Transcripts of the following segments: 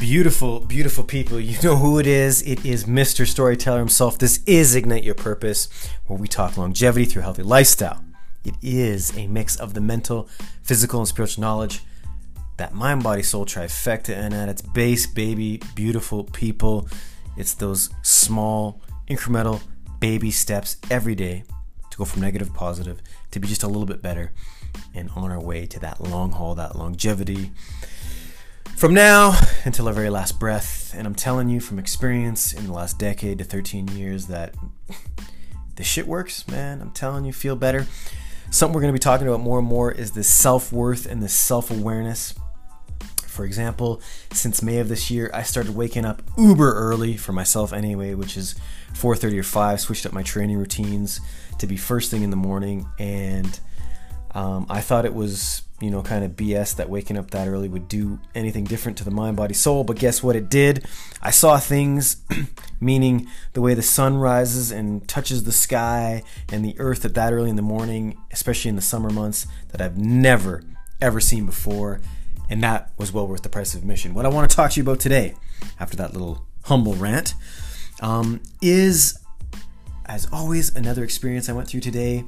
Beautiful, beautiful people. You know who it is. It is Mr. Storyteller himself. This is Ignite Your Purpose, where we talk longevity through healthy lifestyle. It is a mix of the mental, physical, and spiritual knowledge, that mind, body, soul trifecta. And at its base, baby, beautiful people, it's those small, incremental baby steps every day to go from negative to positive, to be just a little bit better, and on our way to that long haul, that longevity from now until our very last breath. And I'm telling you from experience in the last decade to 13 years that this shit works, man. I'm telling you, feel better. Something we're going to be talking about more and more is this self worth and this self awareness. For example, since May of this year, I started waking up uber early for myself anyway, which is 4:30 or 5. Switched up my training routines to be first thing in the morning, and um, I thought it was you know, kind of BS that waking up that early would do anything different to the mind, body, soul. But guess what? It did. I saw things, meaning the way the sun rises and touches the sky and the earth at that early in the morning, especially in the summer months, that I've never, ever seen before. And that was well worth the price of admission. What I want to talk to you about today, after that little humble rant, um, is, as always, another experience I went through today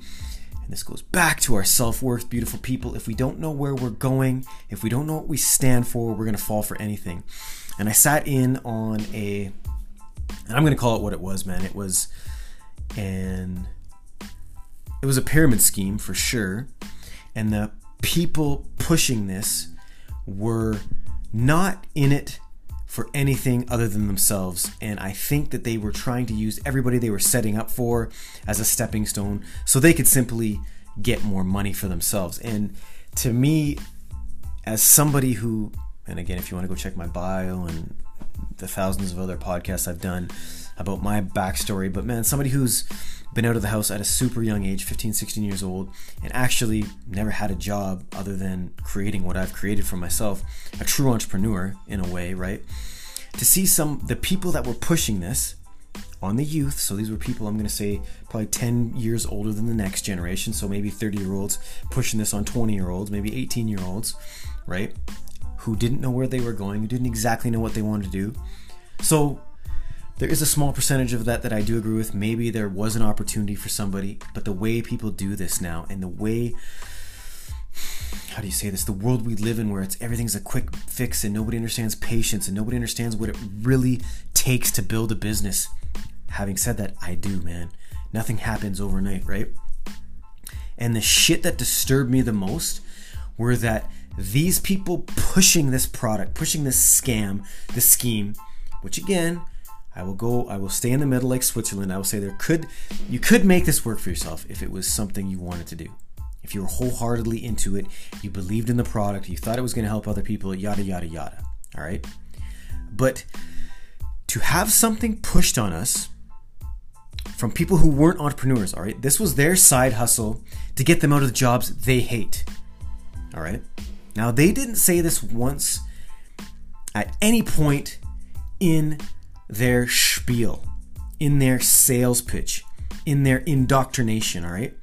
and this goes back to our self worth, beautiful people. If we don't know where we're going, if we don't know what we stand for, we're going to fall for anything. And I sat in on a, and I'm going to call it what it was, man. It was an, it was a pyramid scheme for sure. And the people pushing this were not in it for anything other than themselves. And I think that they were trying to use everybody they were setting up for as a stepping stone so they could simply get more money for themselves. And to me, as somebody who, and again, if you want to go check my bio and the thousands of other podcasts I've done about my backstory, but man, somebody who's been out of the house at a super young age 15 16 years old and actually never had a job other than creating what i've created for myself a true entrepreneur in a way right? To see some the people that were pushing this on the youth so these were people i'm going to say probably 10 years older than the next generation so maybe 30 year olds pushing this on 20 year olds maybe 18 year olds right? Who didn't know where they were going who didn't exactly know what they wanted to do. So there is a small percentage of that that I do agree with. Maybe there was an opportunity for somebody, but the way people do this now and the way how do you say this? The world we live in where it's everything's a quick fix and nobody understands patience and nobody understands what it really takes to build a business. Having said that, I do, man. Nothing happens overnight, right? And the shit that disturbed me the most were that these people pushing this product, pushing this scam, this scheme, which again, I will go, I will stay in the middle like Switzerland. I will say there could, you could make this work for yourself if it was something you wanted to do. If you were wholeheartedly into it, you believed in the product, you thought it was going to help other people, yada, yada, yada. All right. But to have something pushed on us from people who weren't entrepreneurs, all right, this was their side hustle to get them out of the jobs they hate. All right. Now, they didn't say this once at any point in their spiel, in their sales pitch, in their indoctrination, all right?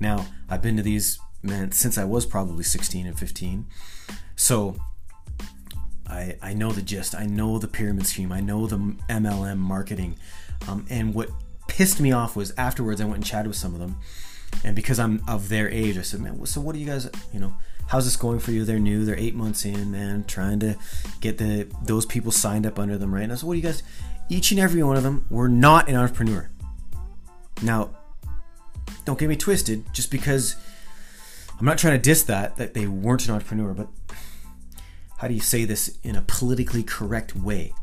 Now, I've been to these man since I was probably 16 and 15. So I I know the gist. I know the pyramid scheme. I know the MLM marketing. Um, and what pissed me off was afterwards I went and chatted with some of them. And because I'm of their age, I said, "Man, so what do you guys, you know, how's this going for you? They're new. They're eight months in, man, trying to get the those people signed up under them, right? And I said, what do you guys? Each and every one of them were not an entrepreneur. Now, don't get me twisted. Just because I'm not trying to diss that that they weren't an entrepreneur, but how do you say this in a politically correct way?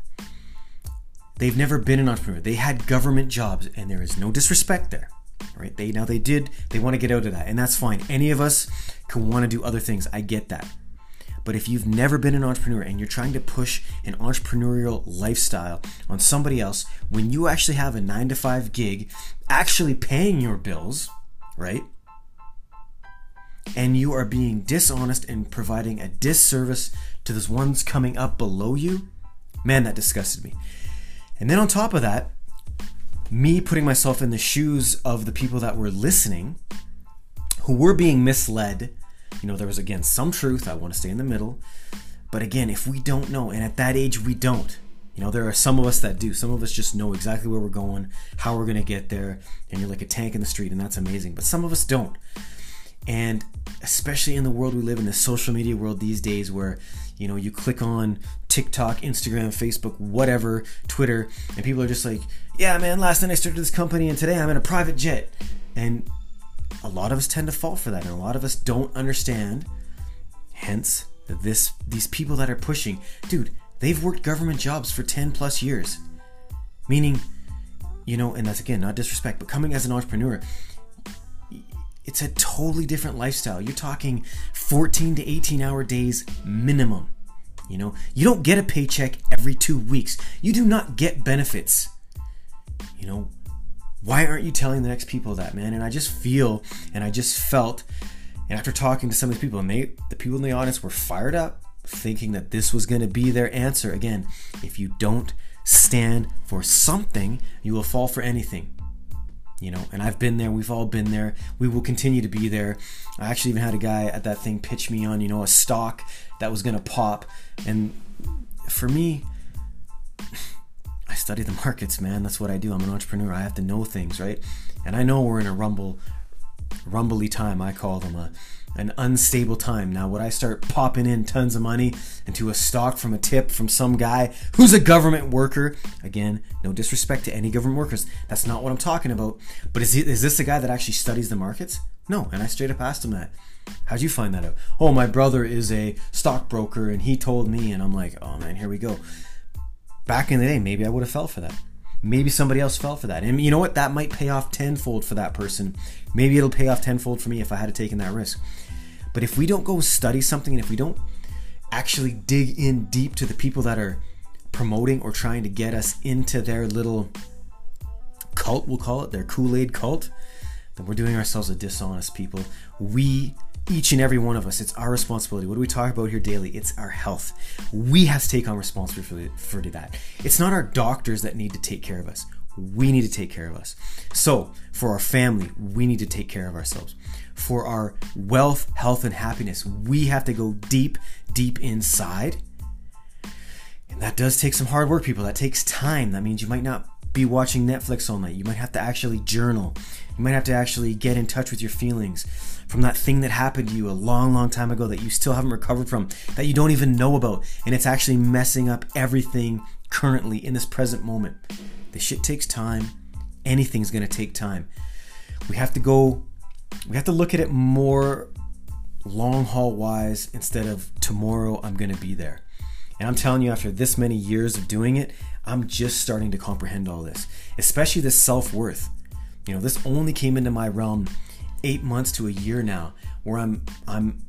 They've never been an entrepreneur. They had government jobs, and there is no disrespect there right? They now they did they want to get out of that, and that's fine. Any of us can want to do other things. I get that. But if you've never been an entrepreneur and you're trying to push an entrepreneurial lifestyle on somebody else when you actually have a 9 to 5 gig actually paying your bills, right? And you are being dishonest and providing a disservice to those ones coming up below you, man, that disgusted me. And then on top of that, me putting myself in the shoes of the people that were listening, who were being misled. You know, there was again some truth. I want to stay in the middle, But again, if we don't know, and at that age we don't, you know, there are some of us that do. Some of us just know exactly where we're going, how we're going to get there, and you're like a tank in the street, and that's amazing. But some of us don't. And especially in the world we live in, the social media world these days, where you know you click on TikTok, Instagram, Facebook, whatever, Twitter, and people are just like, "Yeah, man, last night I started this company, and today I'm in a private jet." And a lot of us tend to fall for that, and a lot of us don't understand. Hence, this these people that are pushing, dude, they've worked government jobs for 10 plus years. Meaning, you know, and that's again not disrespect, but coming as an entrepreneur, it's a totally different lifestyle. You're talking 14 to 18 hour days minimum. You know, you don't get a paycheck every two weeks. You do not get benefits. You know, why aren't you telling the next people that, man? And I just feel and I just felt, and after talking to some of these people, and they, the people in the audience were fired up, thinking that this was going to be their answer. Again, if you don't stand for something, you will fall for anything you know and i've been there we've all been there we will continue to be there. I actually even had a guy at that thing pitch me on you know a stock that was going to pop and for me i study the markets man that's what i do i'm an entrepreneur i have to know things right? And i know we're in a rumble rumbly time i call them a an unstable time. Now, would I start popping in tons of money into a stock from a tip from some guy who's a government worker? Again, no disrespect to any government workers. That's not what I'm talking about. But is, he, is this a guy that actually studies the markets? No. And I straight up asked him that. How'd you find that out? Oh, my brother is a stockbroker and he told me. And I'm like, oh man, here we go. Back in the day, maybe I would have fell for that. Maybe somebody else fell for that. And you know what? That might pay off tenfold for that person. Maybe it'll pay off tenfold for me if I had taken that risk. But if we don't go study something and if we don't actually dig in deep to the people that are promoting or trying to get us into their little cult, we'll call it, their Kool Aid cult, then we're doing ourselves a dishonest people. We each and every one of us, it's our responsibility. What do we talk about here daily? It's our health. We have to take on responsibility for, that. It's not our doctors that need to take care of us. We need to take care of us. So, for our family, we need to take care of ourselves. For our wealth, health, and happiness, we have to go deep, deep inside. And that does take some hard work, people. That takes time. That means you might not be watching Netflix all night. You might have to actually journal. You might have to actually get in touch with your feelings from that thing that happened to you a long, long time ago that you still haven't recovered from, that you don't even know about. And it's actually messing up everything currently in this present moment. This shit takes time. Anything's to take time. We have to go, we have to look at it more long haul wise instead of tomorrow I'm to be there. And I'm telling you, after this many years of doing it, I'm just starting to comprehend all this, especially this self worth. You know, this only came into my realm eight months to a year now, where I'm I'm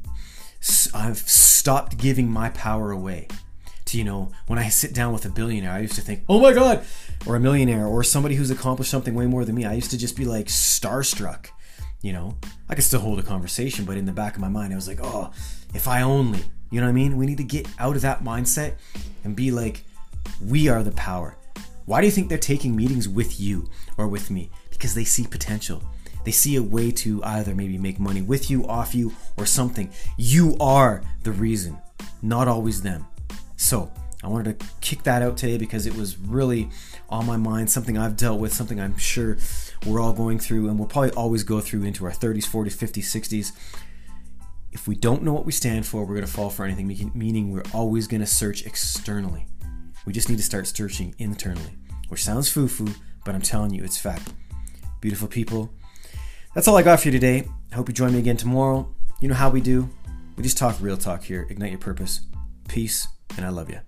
I've stopped giving my power away. To you know, when I sit down with a billionaire, I used to think, oh my god, or a millionaire, or somebody who's accomplished something way more than me. I used to just be like starstruck. You know, I could still hold a conversation, but in the back of my mind, I was like, oh, if I only. You know what I mean? We need to get out of that mindset and be like, we are the power. Why do you think they're taking meetings with you or with me? Because they see potential. They see a way to either maybe make money with you, off you, or something. You are the reason, not always them. So, I wanted to kick that out today because it was really on my mind, something I've dealt with, something I'm sure we're all going through, and we'll probably always go through into our 30s, 40s, 50s, 60s. If we don't know what we stand for, we're going to fall for anything, meaning we're always going to search externally. We just need to start searching internally, which sounds foo foo, but I'm telling you, it's fact. Beautiful people, that's all I got for you today. I hope you join me again tomorrow. You know how we do. We just talk real talk here. Ignite your purpose. Peace, and I love you.